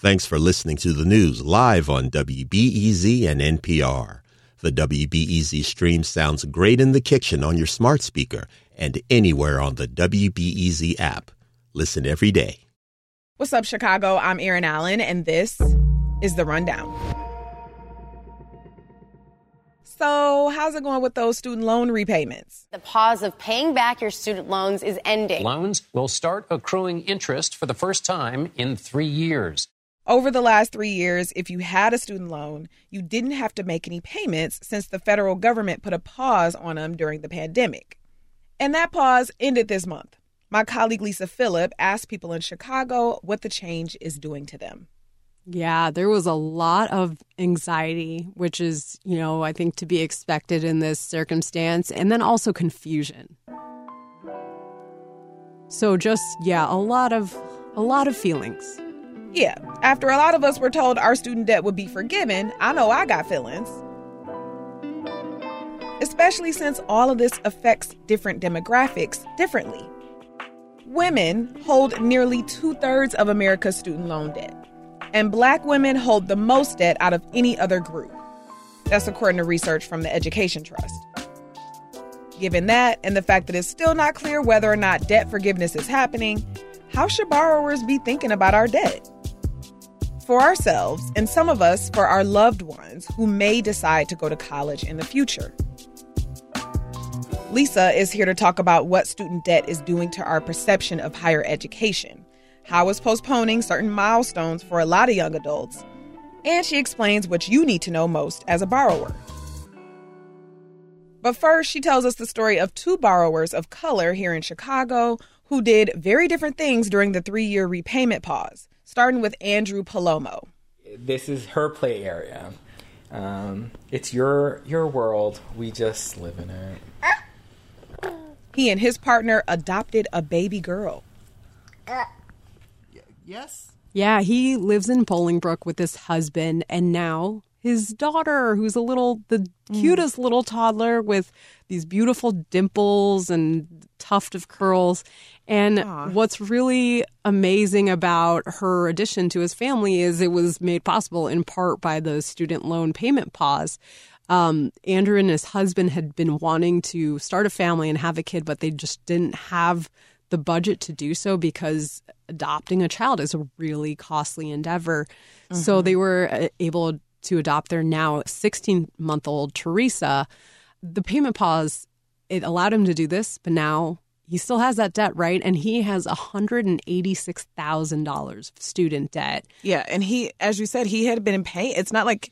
Thanks for listening to the news live on WBEZ and NPR. The WBEZ stream sounds great in the kitchen on your smart speaker and anywhere on the WBEZ app. Listen every day. What's up, Chicago? I'm Erin Allen, and this is The Rundown. So, how's it going with those student loan repayments? The pause of paying back your student loans is ending. Loans will start accruing interest for the first time in three years. Over the last three years, if you had a student loan, you didn't have to make any payments since the federal government put a pause on them during the pandemic. And that pause ended this month. My colleague Lisa Philip asked people in Chicago what the change is doing to them. Yeah, there was a lot of anxiety, which is, you know, I think to be expected in this circumstance, and then also confusion. So just yeah, a lot of a lot of feelings. Yeah, after a lot of us were told our student debt would be forgiven, I know I got feelings. Especially since all of this affects different demographics differently. Women hold nearly two thirds of America's student loan debt, and black women hold the most debt out of any other group. That's according to research from the Education Trust. Given that, and the fact that it's still not clear whether or not debt forgiveness is happening, how should borrowers be thinking about our debt? For ourselves, and some of us for our loved ones who may decide to go to college in the future. Lisa is here to talk about what student debt is doing to our perception of higher education, how it's postponing certain milestones for a lot of young adults, and she explains what you need to know most as a borrower. But first, she tells us the story of two borrowers of color here in Chicago who did very different things during the three year repayment pause starting with Andrew Palomo. This is her play area. Um, it's your your world. We just live in it. He and his partner adopted a baby girl. yes. Yeah, he lives in Bolingbrook with his husband and now his daughter, who's a little, the mm. cutest little toddler with these beautiful dimples and tuft of curls. And Aww. what's really amazing about her addition to his family is it was made possible in part by the student loan payment pause. Um, Andrew and his husband had been wanting to start a family and have a kid, but they just didn't have the budget to do so because adopting a child is a really costly endeavor. Mm-hmm. So they were uh, able to adopt their now 16 month old Teresa. The payment pause, it allowed him to do this, but now he still has that debt, right? And he has $186,000 of student debt. Yeah. And he, as you said, he had been paying. It's not like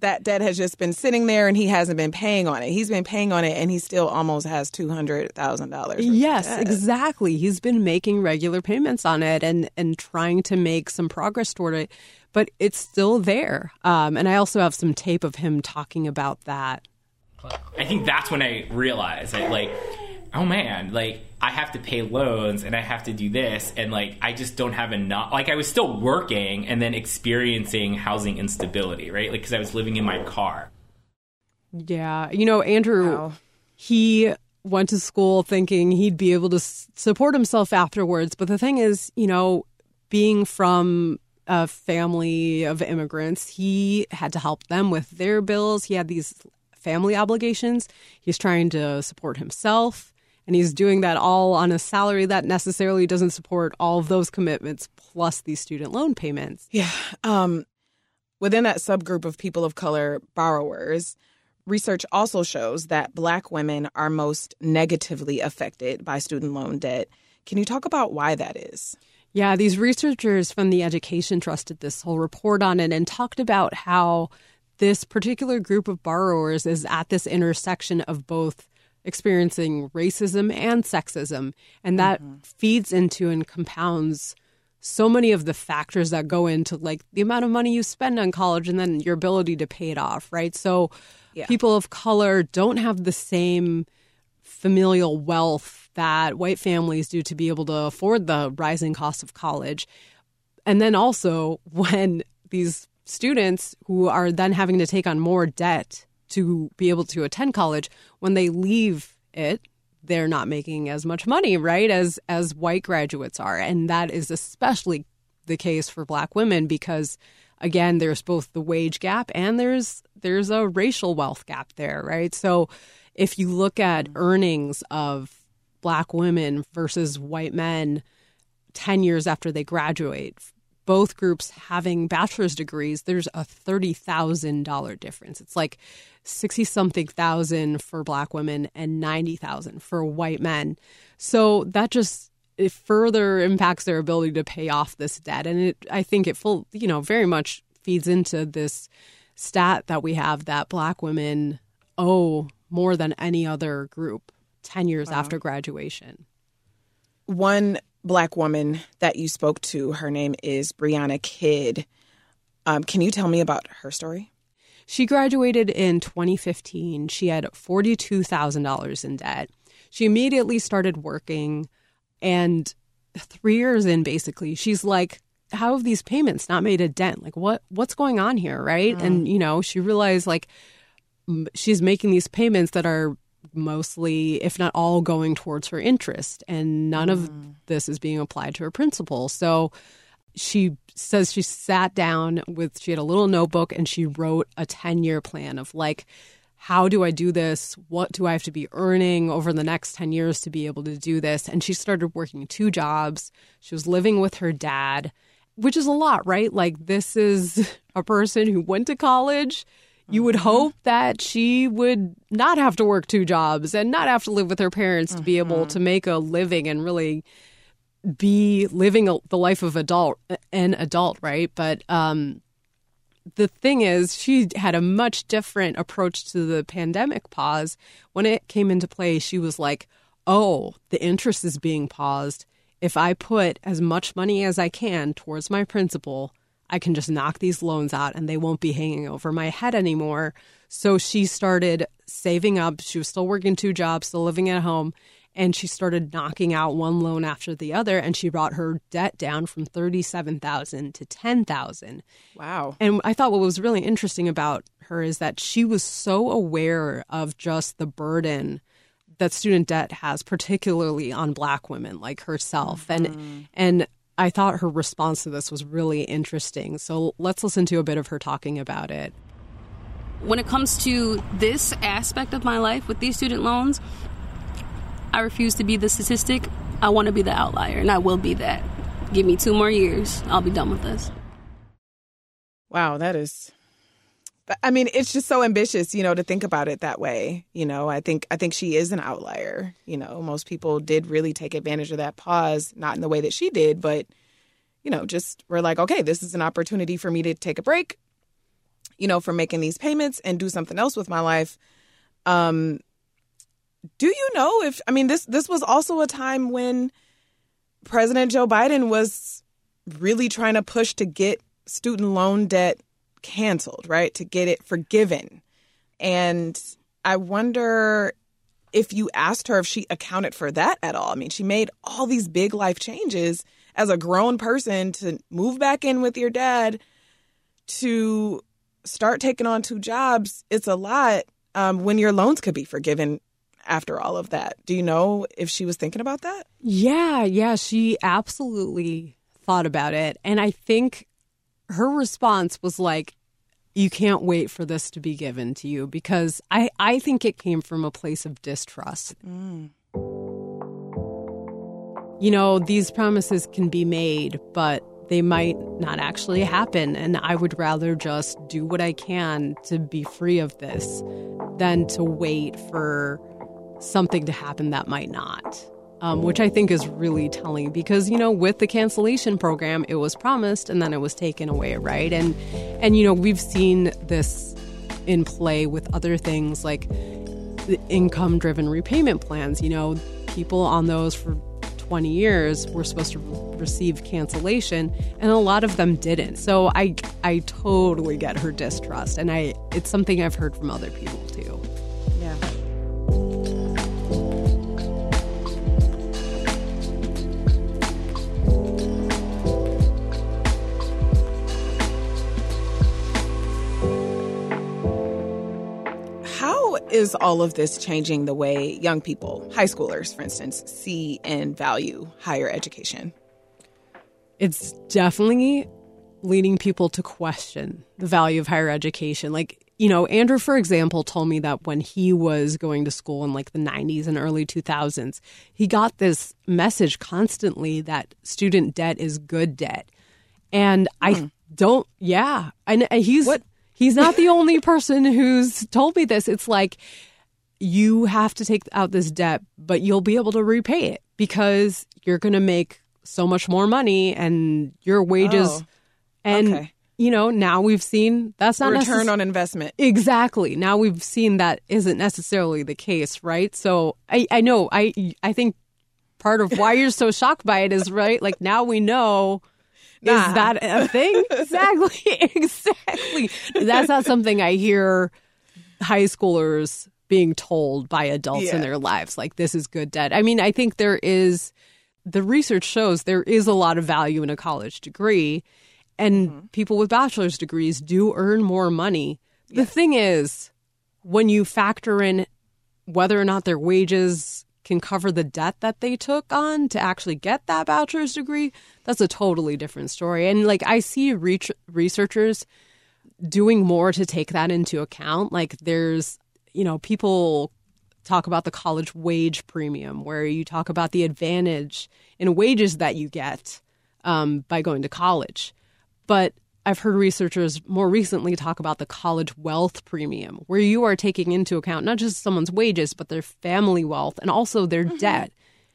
that debt has just been sitting there and he hasn't been paying on it. He's been paying on it and he still almost has $200,000. Yes, exactly. He's been making regular payments on it and, and trying to make some progress toward it, but it's still there. Um, and I also have some tape of him talking about that. I think that's when I realized that, like, oh man, like I have to pay loans and I have to do this and like I just don't have enough like I was still working and then experiencing housing instability, right? Like cuz I was living in my car. Yeah, you know, Andrew wow. he went to school thinking he'd be able to support himself afterwards, but the thing is, you know, being from a family of immigrants, he had to help them with their bills. He had these family obligations. He's trying to support himself and he's doing that all on a salary that necessarily doesn't support all of those commitments plus these student loan payments. Yeah. Um, within that subgroup of people of color borrowers, research also shows that black women are most negatively affected by student loan debt. Can you talk about why that is? Yeah, these researchers from the Education Trust did this whole report on it and talked about how this particular group of borrowers is at this intersection of both experiencing racism and sexism. And that mm-hmm. feeds into and compounds so many of the factors that go into like the amount of money you spend on college and then your ability to pay it off, right? So yeah. people of color don't have the same familial wealth that white families do to be able to afford the rising cost of college. And then also when these students who are then having to take on more debt to be able to attend college when they leave it they're not making as much money right as as white graduates are. And that is especially the case for black women because again there's both the wage gap and there's there's a racial wealth gap there right? So if you look at mm-hmm. earnings of black women versus white men 10 years after they graduate both groups having bachelor's degrees there's a $30,000 difference it's like 60 something thousand for black women and 90,000 for white men so that just it further impacts their ability to pay off this debt. And it, I think it full, you know, very much feeds into this stat that we have that black women owe more than any other group 10 years wow. after graduation. One black woman that you spoke to, her name is Briana Kidd. Um, can you tell me about her story? She graduated in 2015. She had $42,000 in debt. She immediately started working and three years in, basically, she's like, how have these payments not made a dent? Like, what what's going on here, right? Mm. And you know, she realized like she's making these payments that are mostly, if not all, going towards her interest, and none mm. of this is being applied to her principal. So she says she sat down with she had a little notebook and she wrote a 10 year plan of like how do I do this? What do I have to be earning over the next 10 years to be able to do this? And she started working two jobs. She was living with her dad, which is a lot, right? Like, this is a person who went to college. You would mm-hmm. hope that she would not have to work two jobs and not have to live with her parents to be able mm-hmm. to make a living and really be living a, the life of adult an adult, right? But um, the thing is, she had a much different approach to the pandemic pause. When it came into play, she was like, oh, the interest is being paused. If I put as much money as I can towards my principal, I can just knock these loans out and they won't be hanging over my head anymore. So she started saving up. She was still working two jobs, still living at home and she started knocking out one loan after the other and she brought her debt down from 37,000 to 10,000. Wow. And I thought what was really interesting about her is that she was so aware of just the burden that student debt has particularly on black women like herself mm-hmm. and and I thought her response to this was really interesting. So let's listen to a bit of her talking about it. When it comes to this aspect of my life with these student loans, I refuse to be the statistic. I want to be the outlier, and I will be that. Give me two more years. I'll be done with this. Wow, that is I mean, it's just so ambitious, you know, to think about it that way. You know, I think I think she is an outlier. You know, most people did really take advantage of that pause, not in the way that she did, but you know, just we're like, okay, this is an opportunity for me to take a break, you know, from making these payments and do something else with my life. Um, do you know if I mean this this was also a time when President Joe Biden was really trying to push to get student loan debt canceled, right? To get it forgiven. And I wonder if you asked her if she accounted for that at all. I mean, she made all these big life changes as a grown person to move back in with your dad to start taking on two jobs. It's a lot um, when your loans could be forgiven after all of that. Do you know if she was thinking about that? Yeah, yeah, she absolutely thought about it. And I think her response was like, you can't wait for this to be given to you because I, I think it came from a place of distrust. Mm. You know, these promises can be made, but they might not actually happen. And I would rather just do what I can to be free of this than to wait for something to happen that might not. Um, which I think is really telling because you know with the cancellation program it was promised and then it was taken away right? And and you know we've seen this in play with other things like the income driven repayment plans. You know people on those for 20 years were supposed to receive cancellation and a lot of them didn't. So i i totally get her distrust and i it's something i've heard from other people too is all of this changing the way young people, high schoolers, for instance, see and value higher education? it's definitely leading people to question the value of higher education. Like, you know, Andrew, for example, told me that when he was going to school in like the 90s and early 2000s, he got this message constantly that student debt is good debt. And I hmm. don't, yeah. And uh, he's, What? He's not the only person who's told me this. It's like, you have to take out this debt, but you'll be able to repay it because you're going to make so much more money and your wages. Oh, and, okay. you know, now we've seen that's not Return necess- on investment. Exactly. Now we've seen that isn't necessarily the case, right? So I, I know, I, I think part of why you're so shocked by it is, right? Like now we know. Is that a thing? exactly. Exactly. That's not something I hear high schoolers being told by adults in their lives. Like, this is good debt. I mean, I think there is, the research shows there is a lot of value in a college degree, and Mm-hmm. people with bachelor's degrees do earn more money. The thing is, when you factor in whether or not their wages can cover the debt that they took on to actually get that bachelor's degree, that's a totally different story. And like I see re- researchers doing more to take that into account. Like there's, you know, people talk about the college wage premium, where you talk about the advantage in wages that you get um, by going to college. But I've heard researchers more recently talk about the college wealth premium, where you are taking into account not just someone's wages, but their family wealth and also their debt.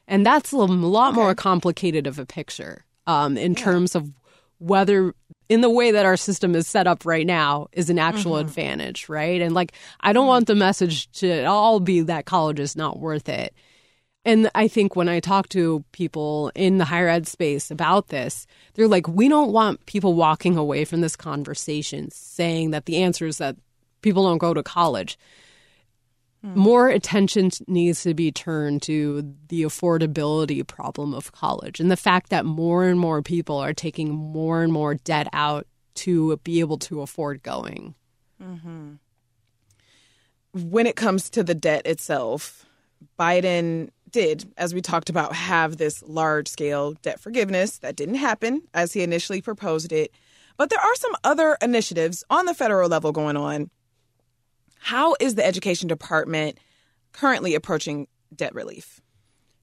And that's a lot more complicated of a picture um, in terms of whether, in the way that our system is set up right now, is an actual advantage, right? And like, I don't want the message to all be that college is not worth it. And I think when I talk to people in the higher ed space about this, they're like, we don't want people walking away from this conversation saying that the answer is that people don't go to college. Hmm. More attention needs to be turned to the affordability problem of college and the fact that more and more people are taking more and more debt out to be able to afford going. Mm-hmm. when it comes to the debt itself, Biden did, as we talked about, have this large scale debt forgiveness that didn't happen as he initially proposed it. But there are some other initiatives on the federal level going on. How is the education department currently approaching debt relief?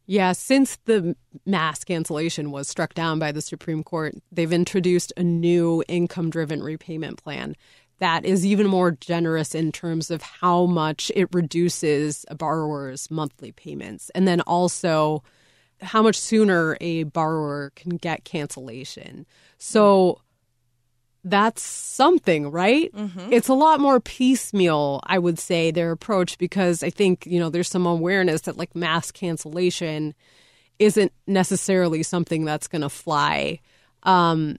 Yeah, since the mass cancellation was struck down by the Supreme Court, they've introduced a new income driven repayment plan that is even more generous in terms of how much it reduces a borrower's monthly payments. And then also how much sooner a borrower can get cancellation. So that's something, right? It's a lot more piecemeal, I would say, their approach, because I think, you know, there's some awareness that like mass cancellation isn't necessarily something that's going to fly. Um,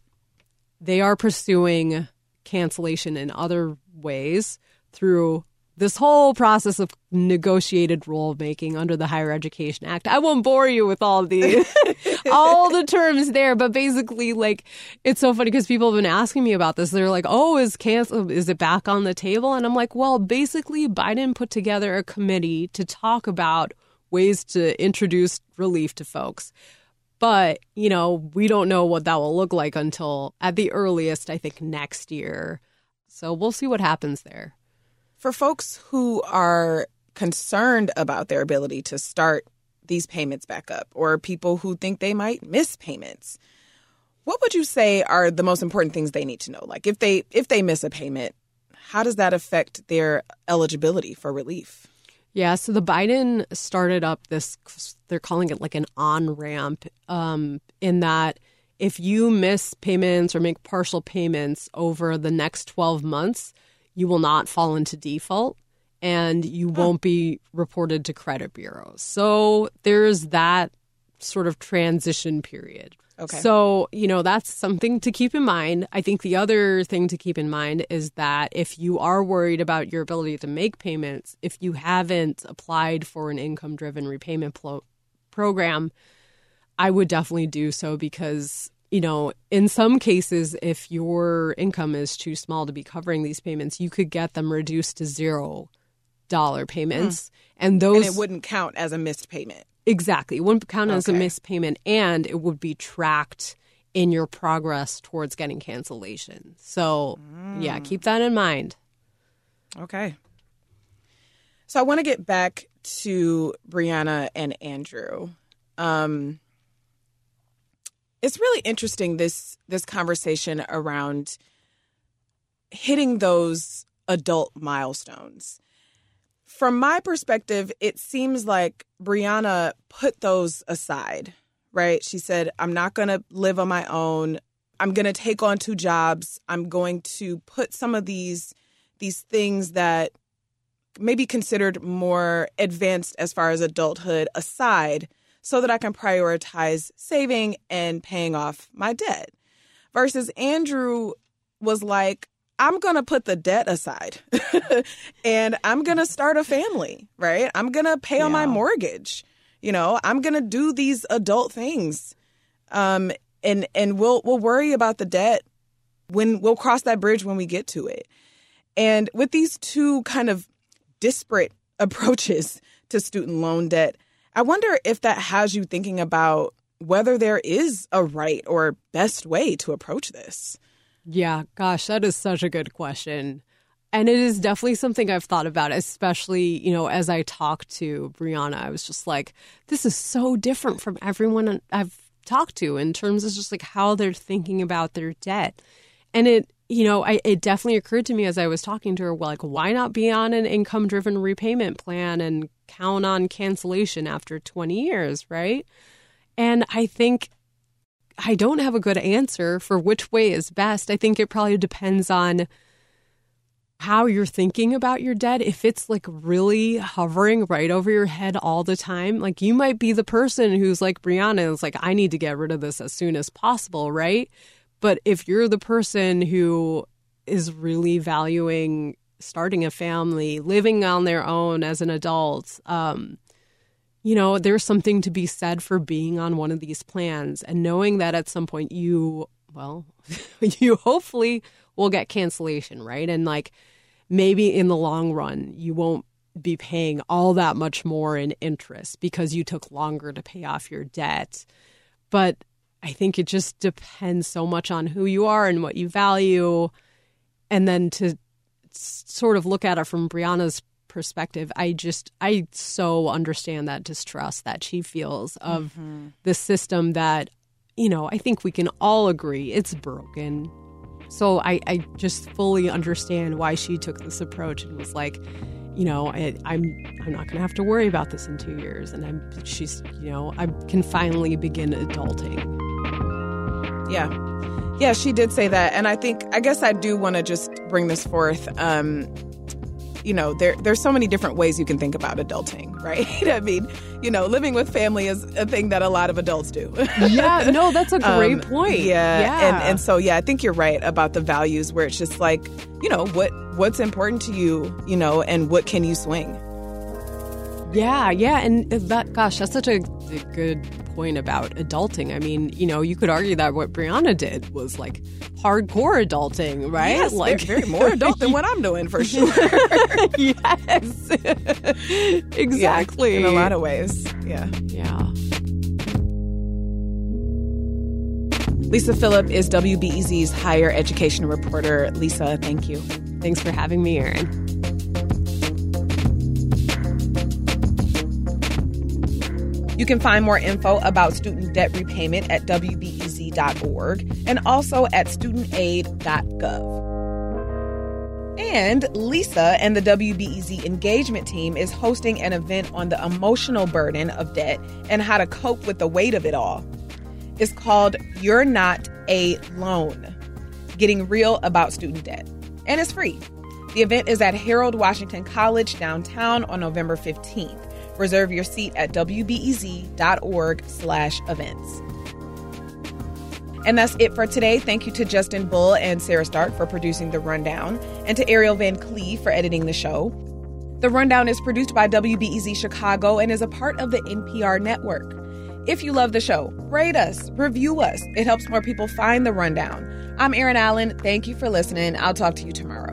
they are pursuing cancellation in other ways through this whole process of negotiated rulemaking under the Higher Education Act. I won't bore you with all the all the terms there, but basically, like it's so funny because people have been asking me about this. They're like, "Oh, is cancel? Is it back on the table?" And I'm like, "Well, basically, Biden put together a committee to talk about ways to introduce relief to folks." But, you know, we don't know what that will look like until at the earliest, I think next year. So we'll see what happens there. For folks who are concerned about their ability to start these payments back up, or people who think they might miss payments, what would you say are the most important things they need to know? Like if they if they miss a payment, how does that affect their eligibility for relief? Yeah, so the Biden started up this, they're calling it like an on ramp, um, in that if you miss payments or make partial payments over the next 12 months, you will not fall into default and you won't be reported to credit bureaus. So there's that sort of transition period. Okay. So, you know, that's something to keep in mind. I think the other thing to keep in mind is that if you are worried about your ability to make payments, if you haven't applied for an income driven repayment plo- program, I would definitely do so because, you know, in some cases, if your income is too small to be covering these payments, you could get them reduced to zero dollar payments. And those And it wouldn't count as a missed payment. Exactly. It wouldn't count as a missed payment and it would be tracked in your progress towards getting cancellation. So, yeah, keep that in mind. Okay. So I want to get back to Briana and Andrew. Um, it's really interesting this this conversation around hitting those adult milestones. From my perspective, it seems like Briana put those aside, right? She said, I'm not going to live on my own. I'm going to take on two jobs. I'm going to put some of these these things that maybe considered more advanced as far as adulthood aside so that I can prioritize saving and paying off my debt. Versus Andrew was like, I'm going to put the debt aside and I'm going to start a family, right? I'm going to pay on my mortgage. You know, I'm going to do these adult things. Um and and we'll we'll worry about the debt when we'll cross that bridge when we get to it. And with these two kind of disparate approaches to student loan debt, I wonder if that has you thinking about whether there is a right or best way to approach this. Yeah, gosh, that is such a good question. And it is definitely something I've thought about, especially, you know, as I talked to Briana, I was just like, this is so different from everyone I've talked to in terms of just like how they're thinking about their debt. And it, you know, I, it definitely occurred to me as I was talking to her, well, like, why not be on an income driven repayment plan and count on cancellation after 20 years, right? And I think I don't have a good answer for which way is best. I think it probably depends on how you're thinking about your debt. If it's like really hovering right over your head all the time, like you might be the person who's like Briana is like, I need to get rid of this as soon as possible, right? But if you're the person who is really valuing starting a family, living on their own as an adult, um, you know, there's something to be said for being on one of these plans and knowing that at some point you, well, you hopefully will get cancellation, right? And like maybe in the long run, you won't be paying all that much more in interest because you took longer to pay off your debt. But I think it just depends so much on who you are and what you value. And then to sort of look at it from Briana's perspective, I just, I so understand that distrust that she feels of mm-hmm. the system that, you know, I think we can all agree it's broken. So I, I just fully understand why she took this approach and was like, you know, I, I'm I'm not going to have to worry about this in two years, and I'm she's you know I can finally begin adulting. Yeah. Yeah, she did say that. And I think, I guess I do want to just bring this forth. Um, you know, there there's so many different ways you can think about adulting, right? I mean, you know, living with family is a thing that a lot of adults do. Yeah, no, that's a great Um, point. Yeah, yeah, And and so yeah, I think you're right about the values where it's just like, you know, what what's important to you, you know, and what can you swing. Yeah, yeah, and that gosh, that's such a, a good point about adulting. I mean, you know, you could argue that what Briana did was like hardcore adulting, right? Yes, like very, very more adult than what I'm doing for sure. yes, exactly. in a lot of ways. Yeah. yeah. Lisa Philip is WBEZ's higher education reporter. Lisa, thank you. Thanks for having me, Erin. You can find more info about student debt repayment at WBEZ.org and also at studentaid.gov. And Lisa and the WBEZ engagement team is hosting an event on the emotional burden of debt and how to cope with the weight of it all. It's called You're Not a Loan Getting Real About Student Debt. And it's free. The event is at Harold Washington College downtown on November 15th. Reserve your seat at wbez.org slash events. And that's it for today. Thank you to Justin Bull and Sarah Stark for producing The Rundown, and to Ariel Van Cleve for editing the show. The Rundown is produced by WBEZ Chicago and is a part of the NPR network. If you love the show, rate us, review us. It helps more people find The Rundown. I'm Erin Allen. Thank you for listening. I'll talk to you tomorrow.